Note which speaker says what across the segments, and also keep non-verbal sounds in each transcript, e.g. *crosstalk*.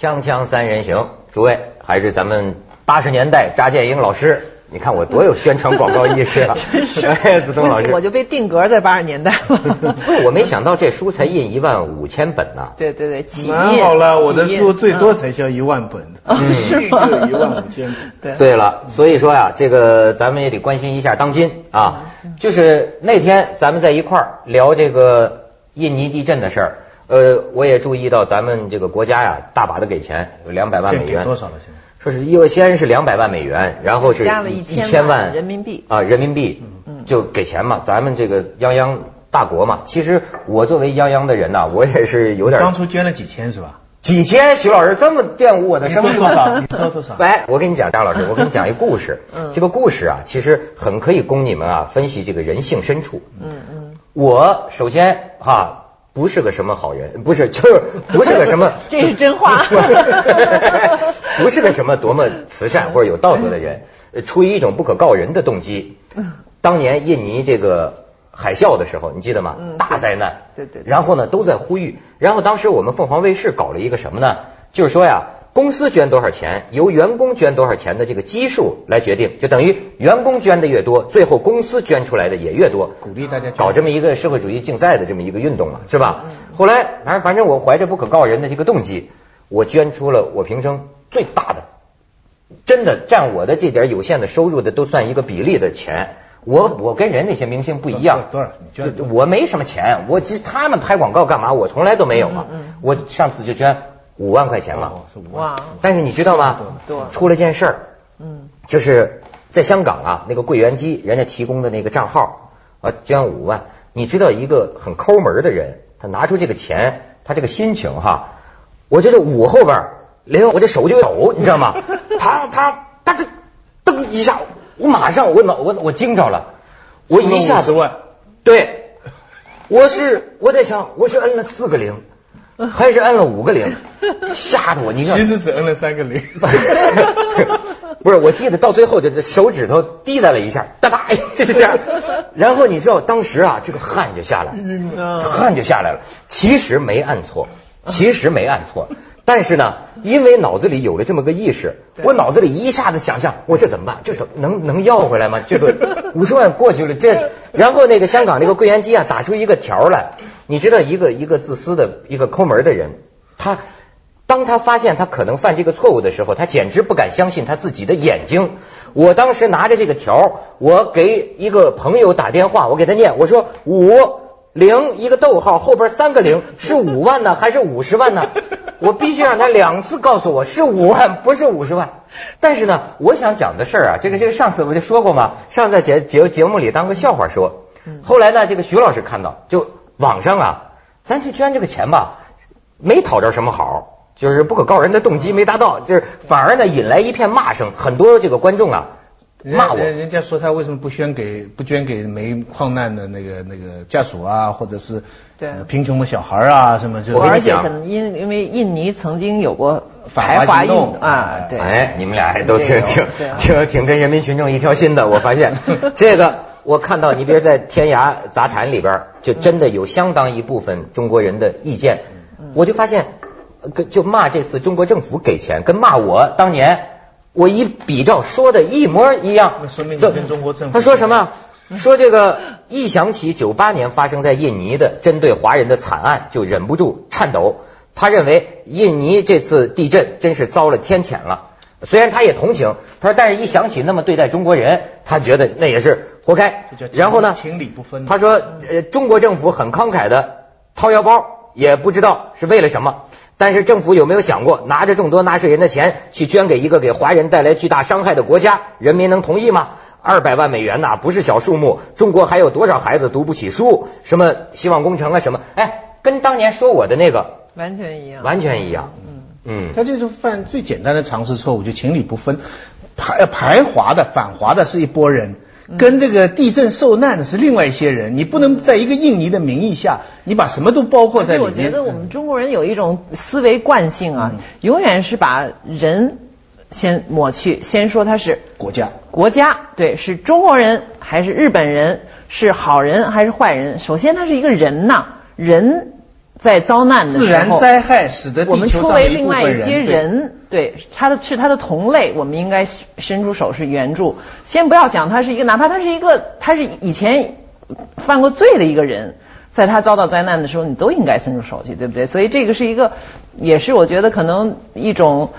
Speaker 1: 锵锵三人行，诸位还是咱们八十年代扎建英老师，你看我多有宣传广告意识啊！*laughs*
Speaker 2: 真是，
Speaker 1: 哎，子东老师，
Speaker 2: 我就被定格在八十年代了。*laughs*
Speaker 1: 不，我没想到这书才印一万五千本呢。
Speaker 2: 对对对，起
Speaker 3: 蛮
Speaker 2: 印
Speaker 3: 好了，我的书最多才销一万本，
Speaker 2: 嗯是吗
Speaker 3: 就有一万五千本。*laughs*
Speaker 2: 对
Speaker 1: 对了，所以说呀，这个咱们也得关心一下当今啊。就是那天咱们在一块儿聊这个印尼地震的事儿，呃，我也注意到咱们这个国家呀，大把的给钱，有两百万美元
Speaker 3: 多。少了？现在？
Speaker 1: 说是又先是两百万美元，然后是
Speaker 2: 加了
Speaker 1: 一千
Speaker 2: 万人民币
Speaker 1: 啊，人民币就给钱嘛。咱们这个泱泱大国嘛，其实我作为泱泱的人呐，我也是有点
Speaker 3: 当初捐了几千是吧？
Speaker 1: 几千。徐老师这么玷污我的
Speaker 3: 你
Speaker 1: 生命
Speaker 3: 多少？*laughs* 多少？
Speaker 1: 来，我跟你讲，张老师，我跟你讲一个故事。*laughs*
Speaker 2: 嗯
Speaker 1: 这个故事啊，其实很可以供你们啊分析这个人性深处。
Speaker 2: 嗯嗯，
Speaker 1: 我首先哈不是个什么好人，*laughs* 不是就是不是个什么，*laughs*
Speaker 2: 这是真话 *laughs*
Speaker 1: 不是个什么多么慈善或者有道德的人，呃出于一种不可告人的动机。当年印尼这个海啸的时候，你记得吗？
Speaker 2: 嗯
Speaker 1: 大灾难。
Speaker 2: 对对对
Speaker 1: 然后呢，都在呼吁。然后当时我们凤凰卫视搞了一个什么呢？就是说呀，公司捐多少钱，由员工捐多少钱的这个基数来决定，就等于员工捐的越多，最后公司捐出来的也越多。
Speaker 3: 鼓励大家
Speaker 1: 搞这么一个社会主义竞赛的这么一个运动嘛，是吧？后来，反正反正我怀着不可告人的这个动机，我捐出了我平生最大的，真的占我的这点有限的收入的都算一个比例的钱。我我跟人那些明星不一样，
Speaker 3: 多少你捐了多少
Speaker 1: 我没什么钱，我其实他们拍广告干嘛？我从来都没有啊。我上次就捐五万块钱嘛。
Speaker 3: 哦，是五万
Speaker 2: 哇。
Speaker 1: 但是你知道吗？出了件事儿，
Speaker 2: 嗯，
Speaker 1: 就是在香港啊，那个柜员机人家提供的那个账号啊，捐五万。你知道一个很抠门的人，他拿出这个钱，他这个心情哈，我觉得捂后边儿，连我这手就抖，你知道吗？*laughs* 他他他这噔一下，我马上我脑我我惊着了，我一下子
Speaker 3: 十万，
Speaker 1: 对，我是我在想，我是摁了四个零，*laughs* 还是摁了五个零？吓得我，你知道
Speaker 3: 其实只摁了三个零。*laughs*
Speaker 1: 不是，我记得到最后，这这手指头滴答了一下，哒哒一下，然后你知道当时啊，这个汗就下来了，汗就下来了。其实没按错，其实没按错，但是呢，因为脑子里有了这么个意识，我脑子里一下子想象，我这怎么办？这怎么能能要回来吗？这个五十万过去了，这然后那个香港那个柜员机啊，打出一个条来，你知道一个一个自私的一个抠门的人，他。当他发现他可能犯这个错误的时候，他简直不敢相信他自己的眼睛。我当时拿着这个条，我给一个朋友打电话，我给他念，我说五零一个逗号后边三个零是五万呢还是五十万呢？我必须让他两次告诉我是五万，不是五十万。但是呢，我想讲的事儿啊，这个这个上次我就说过嘛，上次在节节节目里当个笑话说。后来呢，这个徐老师看到，就网上啊，咱去捐这个钱吧，没讨着什么好。就是不可告人的动机没达到，就是反而呢引来一片骂声，很多这个观众啊骂我。
Speaker 3: 人人家说他为什么不捐给不捐给没矿难的那个那个家属啊，或者是
Speaker 2: 对
Speaker 3: 呃贫穷的小孩啊什么这种。
Speaker 1: 我跟你讲
Speaker 2: 而且可能因因为印尼曾经有过
Speaker 3: 反华
Speaker 2: 排华运
Speaker 3: 行动
Speaker 2: 啊，对，
Speaker 1: 哎，你们俩还都挺挺挺挺跟人民群众一条心的，我发现 *laughs* 这个我看到你比如在天涯杂谈里边，就真的有相当一部分中国人的意见，我就发现，呃跟就骂这次中国政府给钱，跟骂我当年我一比照说的一模一样。
Speaker 3: 那说明你跟中国政府
Speaker 1: 他说什么？说这个一想起九八年发生在印尼的针对华人的惨案，就忍不住颤抖。他认为印尼这次地震真是遭了天谴了。虽然他也同情，他说，但是一想起那么对待中国人，他觉得那也是活该。然后呢，
Speaker 3: 情理不分
Speaker 1: 他说，呃，中国政府很慷慨的掏腰包，也不知道是为了什么。但是政府有没有想过，拿着众多纳税人的钱去捐给一个给华人带来巨大伤害的国家，人民能同意吗？二百万美元呐、不是小数目。中国还有多少孩子读不起书？什么希望工程啊，什么？哎，跟当年说我的那个
Speaker 2: 完全一样，
Speaker 1: 完全一样。嗯，
Speaker 3: 他就是犯最简单的常识错误，就情理不分。排排华的、反华的是一拨人，跟这个地震受难的是另外一些人。你不能在一个印尼的名义下，你把什么都包括在里面。
Speaker 2: 我觉得我们中国人有一种思维惯性啊，
Speaker 1: 嗯
Speaker 2: 永远是把人先抹去，先说他是
Speaker 3: 国家
Speaker 2: 国家，对，是中国人还是日本人，是好人还是坏人？首先他是一个人呐，人在遭难的时候，
Speaker 3: 自然灾害使得
Speaker 2: 我们出为另外一些人，对他的是他的同类，我们应该伸出手是援助。先不要想他是一个，哪怕他是一个，他是以前犯过罪的一个人，在他遭到灾难的时候，你都应该伸出手去，对不对？所以这个是一个，也是我觉得可能一种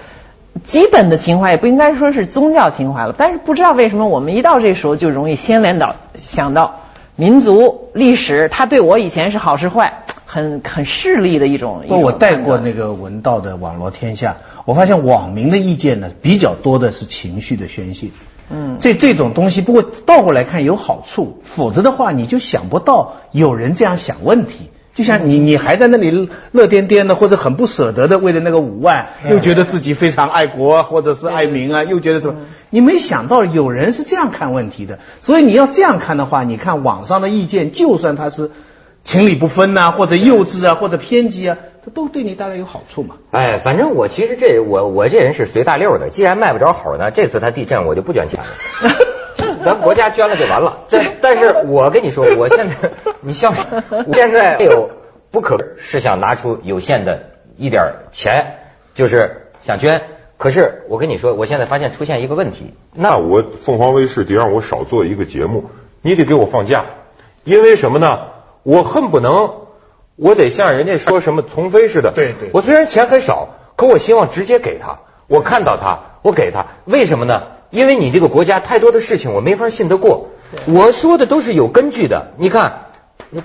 Speaker 2: 基本的情怀，也不应该说是宗教情怀了。但是不知道为什么，我们一到这时候就容易先联到想到民族历史，他对我以前是好是坏，很很势利的一种。一
Speaker 3: 不，我带过那个文道的网络天下，我发现网民的意见呢比较多的是情绪的宣泄。
Speaker 2: 嗯
Speaker 3: 这这种东西，不过倒过来看有好处，否则的话你就想不到有人这样想问题。就像你，你还在那里乐颠颠的，或者很不舍得的，为了那个五万，又觉得自己非常爱国或者是爱民啊，又觉得怎么？你没想到有人是这样看问题的，所以你要这样看的话，你看网上的意见，就算他是情理不分呐、或者幼稚啊，或者偏激啊，这都对你带来有好处嘛。
Speaker 1: 哎，反正我其实这我我这人是随大溜的，既然卖不着好呢，这次他地震我就不捐钱了。*laughs* 咱国家捐了就完了。但但是我跟你说，我现在 *laughs* 你笑什么？我现在有不可是想拿出有限的一点儿钱，就是想捐。可是我跟你说，我现在发现出现一个问题，
Speaker 4: 那我凤凰卫视得让我少做一个节目，你得给我放假，因为什么呢？我恨不能，我得像人家说什么从飞似的。
Speaker 3: 对对
Speaker 4: 我虽然钱很少，可我希望直接给他，我看到他，我给他，为什么呢？因为你这个国家太多的事情我没法信得过，我说的都是有根据的。你看，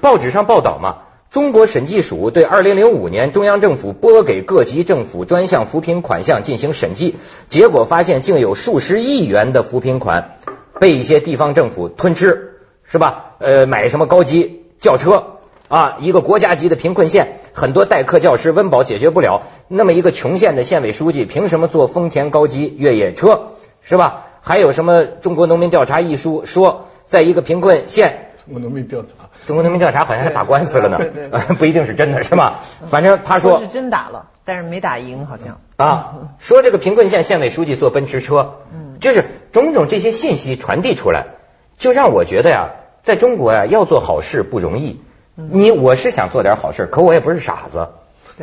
Speaker 4: 报纸上报道嘛，中国审计署对二零零五年中央政府拨给各级政府专项扶贫款项进行审计，结果发现竟有数十亿元的扶贫款被一些地方政府吞吃，是吧？呃，买什么高级轿车啊，一个国家级的贫困县，很多代课教师温饱解决不了，那么一个穷县的县委书记凭什么坐丰田高级越野车，是吧？还有什么《中国农民调查》一书说，在一个贫困县
Speaker 3: 中国农民调查，
Speaker 1: 中国农民调查好像还打官司了呢
Speaker 2: 对对，*laughs*
Speaker 1: 不一定是真的，是吧？反正他说
Speaker 2: 是真打了，但是没打赢，好像。
Speaker 1: 啊，说这个贫困县县委书记坐奔驰车，就是种种这些信息传递出来，就让我觉得呀，在中国呀要做好事不容易。你我是想做点好事，可我也不是傻子。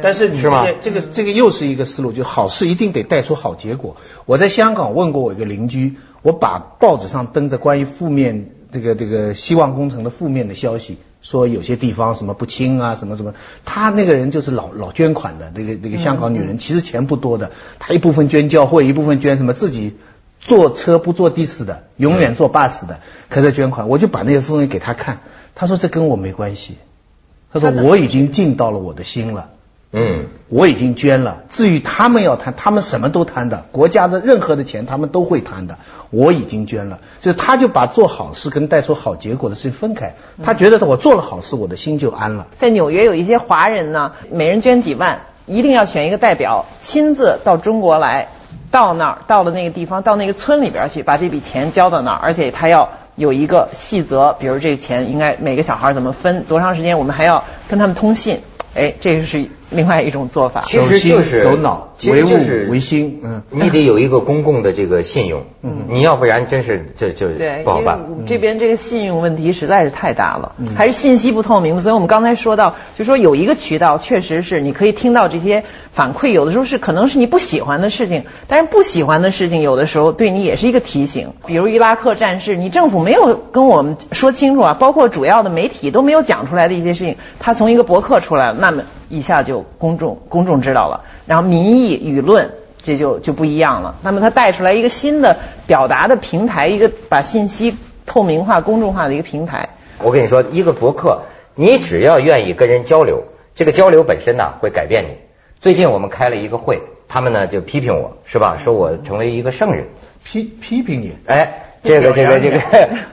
Speaker 3: 但是你
Speaker 1: 是吗
Speaker 3: 这个这个这个又是一个思路，就好事一定得带出好结果。我在香港问过我一个邻居，我把报纸上登着关于负面这个这个希望工程的负面的消息，说有些地方什么不清啊，什么什么，他那个人就是老老捐款的，那个那个香港女人其实钱不多的，她一部分捐教会，一部分捐什么自己。坐车不坐的士的，永远坐 bus 的，可在捐款，我就把那些东西给他看，他说这跟我没关系，他说我已经尽到了我的心了。
Speaker 1: 嗯，
Speaker 3: 我已经捐了。至于他们要贪，他们什么都贪的，国家的任何的钱他们都会贪的。我已经捐了，就是他就把做好事跟带出好结果的事情分开。他觉得我做了好事，我的心就安了。
Speaker 2: 在纽约有一些华人呢，每人捐几万，一定要选一个代表亲自到中国来，到那儿到了那个地方，到那个村里边去，把这笔钱交到那儿，而且他要有一个细则，比如这个钱应该每个小孩怎么分，多长时间，我们还要跟他们通信。哎，这个是另外一种做法。
Speaker 1: 其实就是
Speaker 3: 走脑，
Speaker 1: 其
Speaker 3: 唯物唯心。嗯，
Speaker 1: 你得有一个公共的这个信用，嗯你要不然真是这就
Speaker 2: 对，
Speaker 1: 不好办。
Speaker 2: 这边这个信用问题实在是太大了，还是信息不透明。所以我们刚才说到，就说有一个渠道，确实是你可以听到这些反馈，有的时候是可能是你不喜欢的事情，但是不喜欢的事情有的时候对你也是一个提醒。比如伊拉克战事，你政府没有跟我们说清楚啊，包括主要的媒体都没有讲出来的一些事情，他从一个博客出来了，那么一下就公众公众知道了，然后民意舆论。这就就不一样了。那么它带出来一个新的表达的平台，一个把信息透明化、公众化的一个平台。
Speaker 1: 我跟你说，一个博客，你只要愿意跟人交流，这个交流本身呢会改变你。最近我们开了一个会，他们呢就批评我，是吧？说我成为一个圣人。
Speaker 3: 批批评你。
Speaker 1: 哎，这个这个这个，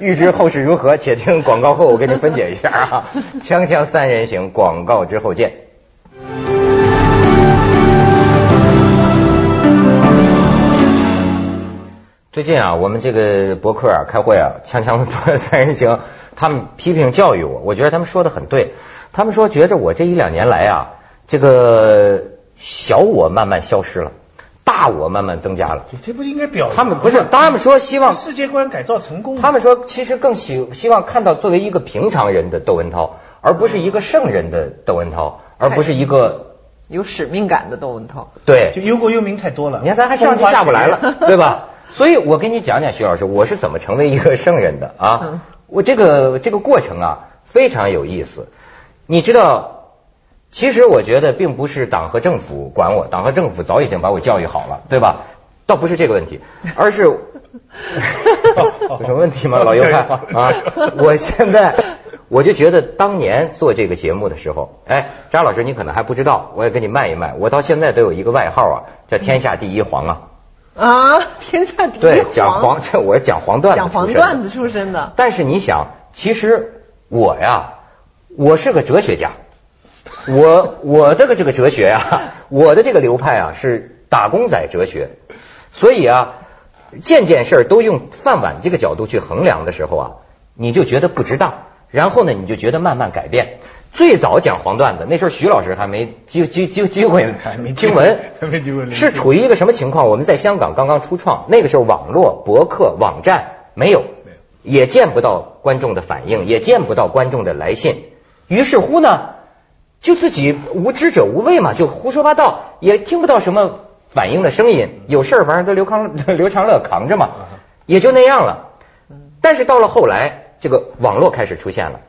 Speaker 1: 预知后事如何，且听广告后我给你分解一下啊。*laughs* 锵锵三人行，广告之后见。最近啊，我们这个博客啊开会啊，锵锵三人行，*laughs* 他们批评教育我，我觉得他们说的很对。他们说觉着我这一两年来啊，这个小我慢慢消失了，大我慢慢增加了。
Speaker 3: 这不应该表扬
Speaker 1: 他们不是，他们说希望
Speaker 3: 世界观改造成功。
Speaker 1: 他们说其实更希希望看到作为一个平常人的窦文涛，而不是一个圣人的窦文涛。而不是一个
Speaker 2: 有使命感的窦文涛。
Speaker 1: 对，
Speaker 3: 就忧国忧民太多了。
Speaker 1: 你看咱还上去下不来了，对吧？所以我跟你讲讲，徐老师，我是怎么成为一个圣人的啊？我这个这个过程啊，非常有意思。你知道，其实我觉得并不是党和政府管我，党和政府早已经把我教育好了，对吧？倒不是这个问题，而是 *laughs* 有什么问题吗？老右派啊！我现在我就觉得当年做这个节目的时候，哎，张老师你可能还不知道，我也跟你卖一卖，我到现在都有一个外号啊，叫天下第一黄啊。
Speaker 2: 啊，*laughs* 天下第一
Speaker 1: 对，讲黄，这我是讲黄段子，
Speaker 2: 讲黄段子出身的。
Speaker 1: 但是你想，其实我呀，我是个哲学家，我我的个这个哲学啊，我的这个流派啊是打工仔哲学，所以啊，件件事儿都用饭碗这个角度去衡量的时候啊，你就觉得不值当，然后呢，你就觉得慢慢改变。最早讲黄段子，那时候徐老师还没机机机机会 *laughs* 听闻，是处于一个什么情况？我们在香港刚刚初创，那个时候网络博客网站没有，也见不到观众的反应，也见不到观众的来信。于是乎呢，就自己无知者无畏嘛，就胡说八道，也听不到什么反应的声音。有事儿反正都刘康 *laughs* 刘长乐扛着嘛，也就那样了。但是到了后来，这个网络开始出现了。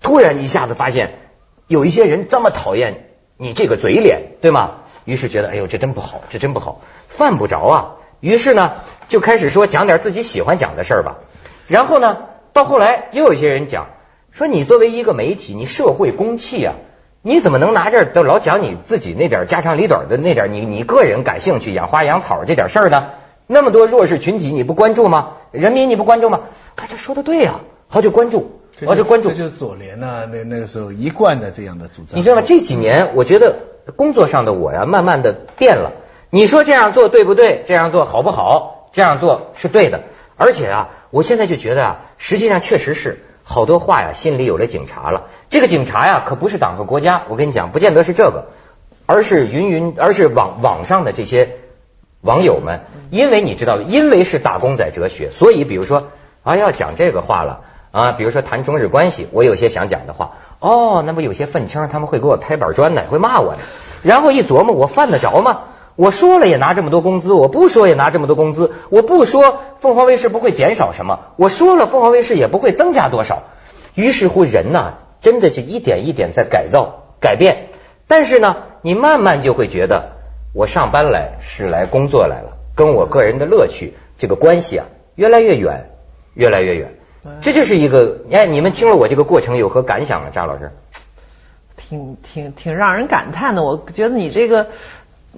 Speaker 1: 突然一下子发现，有一些人这么讨厌你这个嘴脸，对吗？于是觉得，哎呦，这真不好，这真不好，犯不着啊。于是呢，就开始说讲点自己喜欢讲的事儿吧。然后呢，到后来又有些人讲，说你作为一个媒体，你社会公器啊，你怎么能拿这都老讲你自己那点家长里短的那点你你个人感兴趣养花养草这点事儿呢？那么多弱势群体你不关注吗？人民你不关注吗？他这说的对呀，好就关注。
Speaker 3: 我就关注，这就是左联呐，那那个时候一贯的这样的主张。
Speaker 1: 你知道吗？这几年我觉得工作上的我呀，慢慢的变了。你说这样做对不对？这样做好不好？这样做是对的。而且啊，我现在就觉得啊，实际上确实是好多话呀，心里有了警察了。这个警察呀，可不是党和国家，我跟你讲，不见得是这个，而是云云，而是网网上的这些网友们。因为你知道，因为是打工仔哲学，所以比如说啊，要讲这个话了。啊，比如说谈中日关系，我有些想讲的话，哦，那么有些愤青他们会给我拍板砖的，会骂我的。然后一琢磨，我犯得着吗？我说了也拿这么多工资，我不说也拿这么多工资，我不说凤凰卫视不会减少什么，我说了凤凰卫视也不会增加多少。于是乎，人呐，真的就一点一点在改造、改变。但是呢，你慢慢就会觉得，我上班来是来工作来了，跟我个人的乐趣这个关系啊，越来越远，越来越远。这就是一个，哎，你们听了我这个过程有何感想啊，张老师？
Speaker 2: 挺挺挺让人感叹的。我觉得你这个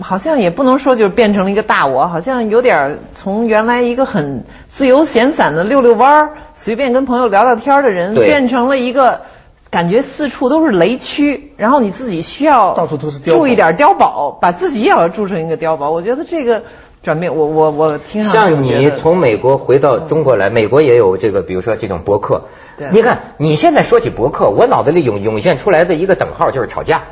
Speaker 2: 好像也不能说就是变成了一个大我，好像有点从原来一个很自由闲散的溜溜弯儿、随便跟朋友聊聊天的人，变成了一个感觉四处都是雷区，然后你自己需要
Speaker 3: 到处都是
Speaker 2: 住一点碉堡，把自己也要住成一个碉堡。我觉得这个。转变，我我我听上
Speaker 1: 像你从美国回到中国来，美国也有这个，比如说这种博客。
Speaker 2: 对。
Speaker 1: 你看，你现在说起博客，我脑子里涌涌现出来的一个等号就是吵架。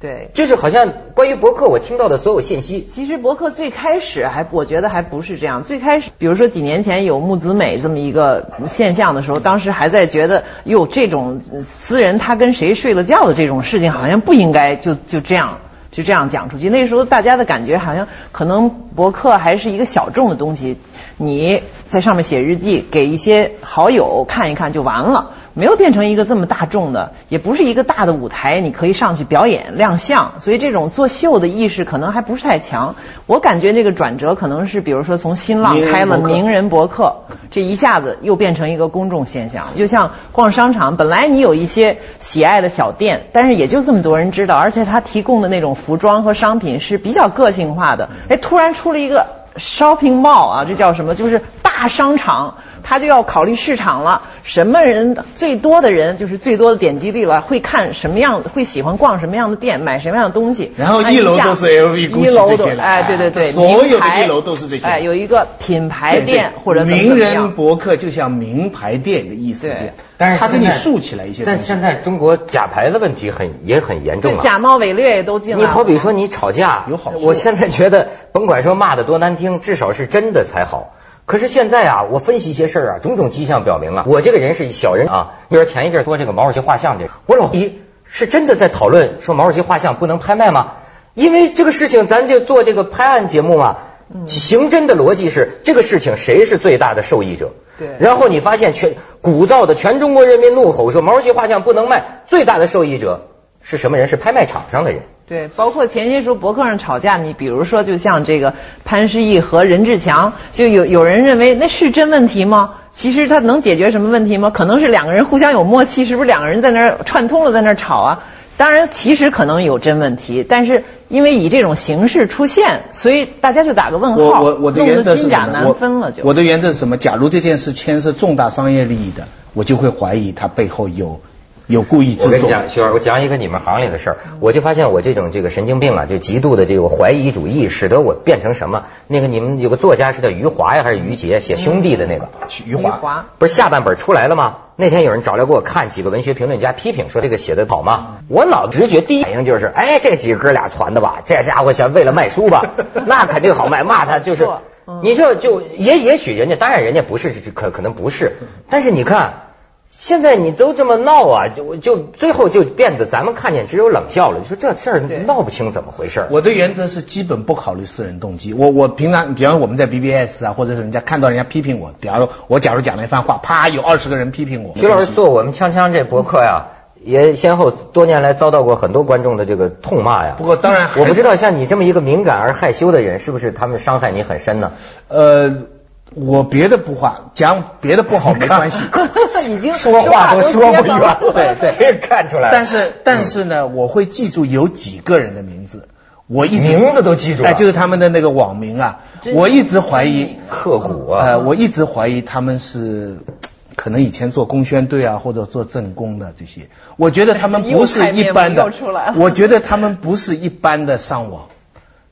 Speaker 2: 对。
Speaker 1: 就是好像关于博客，我听到的所有信息。
Speaker 2: 其实博客最开始还，我觉得还不是这样。最开始，比如说几年前有木子美这么一个现象的时候，当时还在觉得，哟，这种私人他跟谁睡了觉的这种事情，好像不应该就就这样。就这样讲出去，那时候大家的感觉好像可能博客还是一个小众的东西，你在上面写日记，给一些好友看一看就完了。没有变成一个这么大众的，也不是一个大的舞台，你可以上去表演亮相，所以这种做秀的意识可能还不是太强。我感觉这个转折可能是，比如说从新浪开了名人博客，这一下子又变成一个公众现象。就像逛商场，本来你有一些喜爱的小店，但是也就这么多人知道，而且他提供的那种服装和商品是比较个性化的。哎，突然出了一个 shopping mall 啊，这叫什么？就是大商场。他就要考虑市场了，什么人最多的人就是最多的点击率了，会看什么样，会喜欢逛什么样的店，买什么样的东西。
Speaker 3: 然后一楼都是 LV、
Speaker 2: 一楼都哎，对对对，
Speaker 3: 所有的一楼都是这些。
Speaker 2: 哎，有一个品牌店或者
Speaker 3: 名人博客，就像名牌店的意思。对，
Speaker 1: 但是
Speaker 3: 他给你竖起来一些。
Speaker 1: 但现在中国假牌的问题很也很严重啊，
Speaker 2: 假冒伪劣也都进来。
Speaker 1: 你好比说你吵架，
Speaker 3: 有好
Speaker 1: 我现在觉得甭管说骂的多难听，至少是真的才好。可是现在啊，我分析一些事儿啊，种种迹象表明啊，我这个人是小人啊。比如前一阵说这个毛主席画像这个，我老提是真的在讨论说毛主席画像不能拍卖吗？因为这个事情，咱就做这个拍案节目嘛。刑侦的逻辑是，这个事情谁是最大的受益者？
Speaker 2: 对。
Speaker 1: 然后你发现全鼓噪的全中国人民怒吼说毛主席画像不能卖，最大的受益者是什么人？是拍卖场上的人。
Speaker 2: 对，包括前些时候博客上吵架，你比如说就像这个潘石屹和任志强，就有有人认为那是真问题吗？其实他能解决什么问题吗？可能是两个人互相有默契，是不是两个人在那儿串通了在那儿吵啊？当然，其实可能有真问题，但是因为以这种形式出现，所以大家就打个问号，
Speaker 3: 我我我的原则是
Speaker 2: 真假难分了就。
Speaker 3: 我的原则是什么？假如这件事牵涉重大商业利益的，我就会怀疑它背后有。有故意制作。
Speaker 1: 我跟你讲，徐儿，我讲一个你们行里的事儿，我就发现我这种这个神经病啊，就极度的这个怀疑主义，使得我变成什么？那个你们有个作家是叫余华呀，还是余杰写兄弟的那个？
Speaker 3: 余华。
Speaker 1: 不是下半本出来了吗？那天有人找来给我看，几个文学评论家批评说这个写的好吗？我脑子直觉第一反应就是，哎，这几个哥俩传的吧？这家伙想为了卖书吧？*laughs* 那肯定好卖。骂他就是，你说就也也许人家当然人家不是可可能不是，但是你看。现在你都这么闹啊，就就最后就变得咱们看见只有冷笑了。你说这事儿闹不清怎么回事？
Speaker 3: 我的原则是基本不考虑私人动机。我我平常，比方我们在 BBS 啊，或者是人家看到人家批评我，比方说我假如讲了一番话，啪有二十个人批评我。
Speaker 1: 徐老师做我们锵锵这博客呀，也先后多年来遭到过很多观众的这个痛骂呀。
Speaker 3: 不过当然，
Speaker 1: 我不知道像你这么一个敏感而害羞的人，是不是他们伤害你很深呢？
Speaker 3: 呃。我别的不画，讲别的不好 *laughs* 没关系，
Speaker 2: 已经 *laughs*
Speaker 1: 说话都说不远，
Speaker 3: 对对，*laughs*
Speaker 1: 这看出来。
Speaker 3: 但是但是呢，我会记住有几个人的名字，我一
Speaker 1: 名字都记住，哎，
Speaker 3: 就是他们的那个网名啊，我一直怀疑
Speaker 1: 刻骨啊，
Speaker 3: 呃，我一直怀疑他们是可能以前做工宣队啊，或者做政工的这些，我觉得他们不是一般的，我觉得他们不是一般的上网，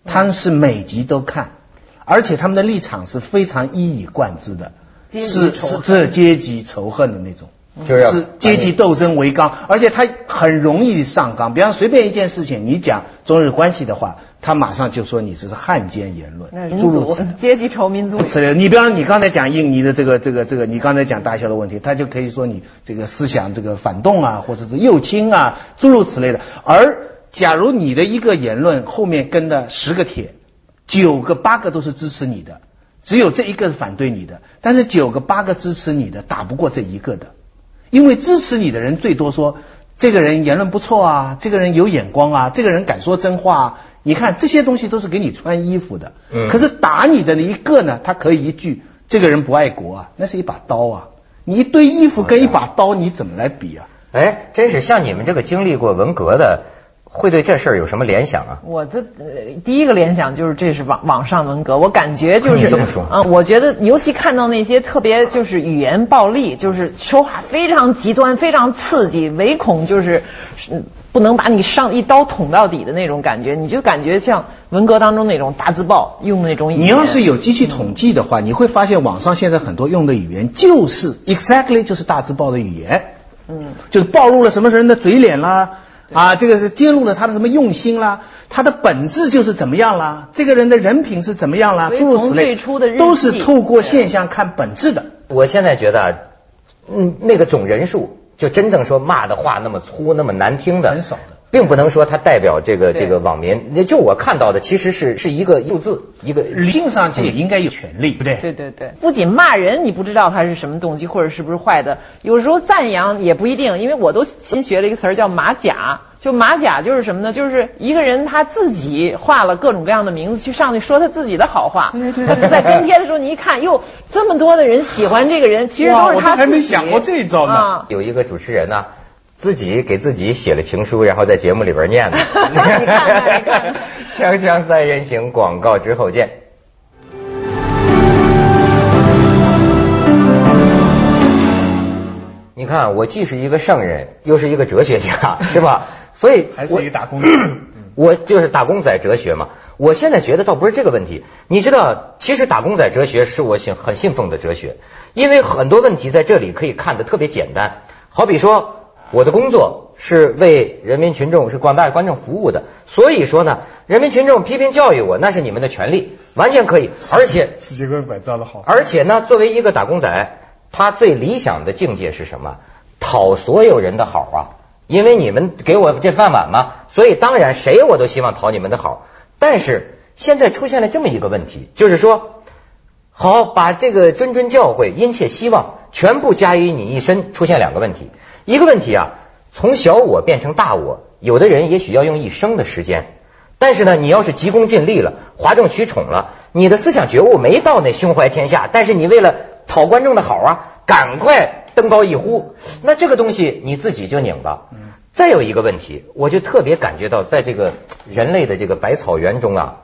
Speaker 3: 他们是每集都看。而且他们的立场是非常一以贯之的，是是这阶级仇恨的那种，
Speaker 1: 就是
Speaker 3: 阶级斗争为纲，而且他很容易上纲。比方随便一件事情，你讲中日关系的话，他马上就说你这是汉奸言论，
Speaker 2: 民族阶级仇民族。
Speaker 3: 是的，你比方你刚才讲印尼的这个这个这个，你刚才讲大小的问题，他就可以说你这个思想这个反动啊，或者是右倾啊，诸如此类的。而假如你的一个言论后面跟了十个帖。九个八个都是支持你的，只有这一个是反对你的。但是九个八个支持你的打不过这一个的，因为支持你的人最多说这个人言论不错啊，这个人有眼光啊，这个人敢说真话啊。你看这些东西都是给你穿衣服的。嗯。可是打你的那一个呢，他可以一句这个人不爱国啊，那是一把刀啊。你一堆衣服跟一把刀，你怎么来比啊？
Speaker 1: 哎，真是像你们这个经历过文革的。会对这事儿有什么联想啊？
Speaker 2: 我的呃第一个联想就是这是网网上文革，我感觉就是
Speaker 1: 这么说
Speaker 2: 啊。我觉得尤其看到那些特别就是语言暴力，就是说话非常极端、非常刺激，唯恐就是不能把你上一刀捅到底的那种感觉，你就感觉像文革当中那种大字报用那种语言。
Speaker 3: 你要是有机器统计的话，你会发现网上现在很多用的语言就是 exactly 就是大字报的语言，嗯，就是暴露了什么人的嘴脸啦。啊，这个是揭露了他的什么用心啦？他的本质就是怎么样啦？这个人的人品是怎么样啦？诸如此类，都是透过现象看本质的。
Speaker 1: 我现在觉得，嗯，那个总人数，就真正说骂的话那么粗、那么难听的，
Speaker 3: 很少的。
Speaker 1: 并不能说它代表这个这个网民，那就我看到的其实是是一个数字，一个
Speaker 3: 理性上这也应该有权利，不对？
Speaker 2: 对对对，不仅骂人，你不知道他是什么动机或者是不是坏的，有时候赞扬也不一定，因为我都新学了一个词儿叫马甲，就马甲就是什么呢？就是一个人他自己画了各种各样的名字去上去说他自己的好话，
Speaker 3: 对对，
Speaker 2: 在跟帖的时候你一看，哟，这么多的人喜欢这个人，其实都是他
Speaker 3: 还没想过这一招呢。
Speaker 1: 有一个主持人呢。自己给自己写了情书，然后在节目里边念的。*laughs* 锵锵三人行，广告之后见。你看，我既是一个圣人，又是一个哲学家，*laughs* 是吧？所以
Speaker 3: 还是一打工仔。*clears throat*
Speaker 1: 我就是打工仔哲学嘛。我现在觉得倒不是这个问题。你知道，其实打工仔哲学是我信很信奉的哲学，因为很多问题在这里可以看得特别简单。好比说。我的工作是为人民群众、是广大观众服务的，所以说呢，人民群众批评教育我，那是你们的权利，完全可以。而且
Speaker 3: 世界观改造的好。
Speaker 1: 而且呢，作为一个打工仔，他最理想的境界是什么？讨所有人的好啊！因为你们给我这饭碗嘛，所以当然谁我都希望讨你们的好。但是现在出现了这么一个问题，就是说，好把这个谆谆教诲、殷切希望全部加于你一身，出现两个问题。一个问题啊，从小我变成大我，有的人也许要用一生的时间。但是呢，你要是急功近利了，哗众取宠了，你的思想觉悟没到那胸怀天下，但是你为了讨观众的好啊，赶快登高一呼，那这个东西你自己就拧了。再有一个问题，我就特别感觉到，在这个人类的这个百草园中啊，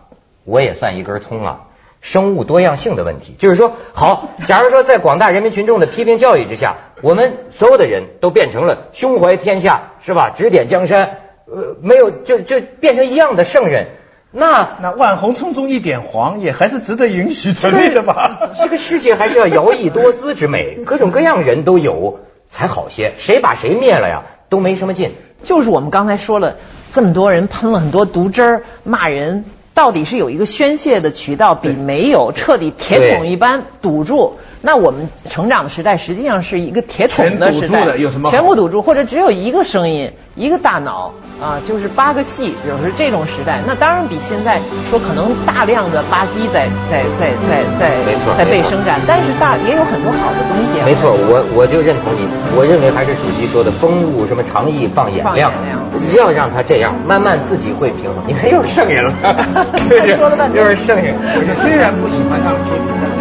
Speaker 1: 我也算一根葱啊。生物多样性的问题，就是说，好，假如说在广大人民群众的批评教育之下，我们所有的人都变成了胸怀天下，是吧？指点江山。呃，没有，就就变成一样的圣人，那
Speaker 3: 那万红丛中一点黄，也还是值得允许存立的吧？
Speaker 1: 这个世界还是要摇曳多姿之美，各种各样人都有才好些。谁把谁灭了呀，都没什么劲。
Speaker 2: 就是我们刚才说了，这么多人喷了很多毒汁儿，骂人，到底是有一个宣泄的渠道，比没有彻底铁桶一般堵住。那我们成长的时代实际上是一个铁桶的时代，
Speaker 3: 有什么
Speaker 2: 全部堵住，或者只有一个声音。一个大脑啊，就是八个系，比如说这种时代，那当然比现在说可能大量的垃圾在在在在在在被生产，但是大也有很多好的东西。
Speaker 1: 没错，我我就认同你，我认为还是主席说的“风物什么长意放眼量”，要让它这样，慢慢自己会平衡。你看又是圣人了，*laughs*
Speaker 2: 说了半天
Speaker 1: 又是圣人。
Speaker 3: 我虽然不喜欢他们批评。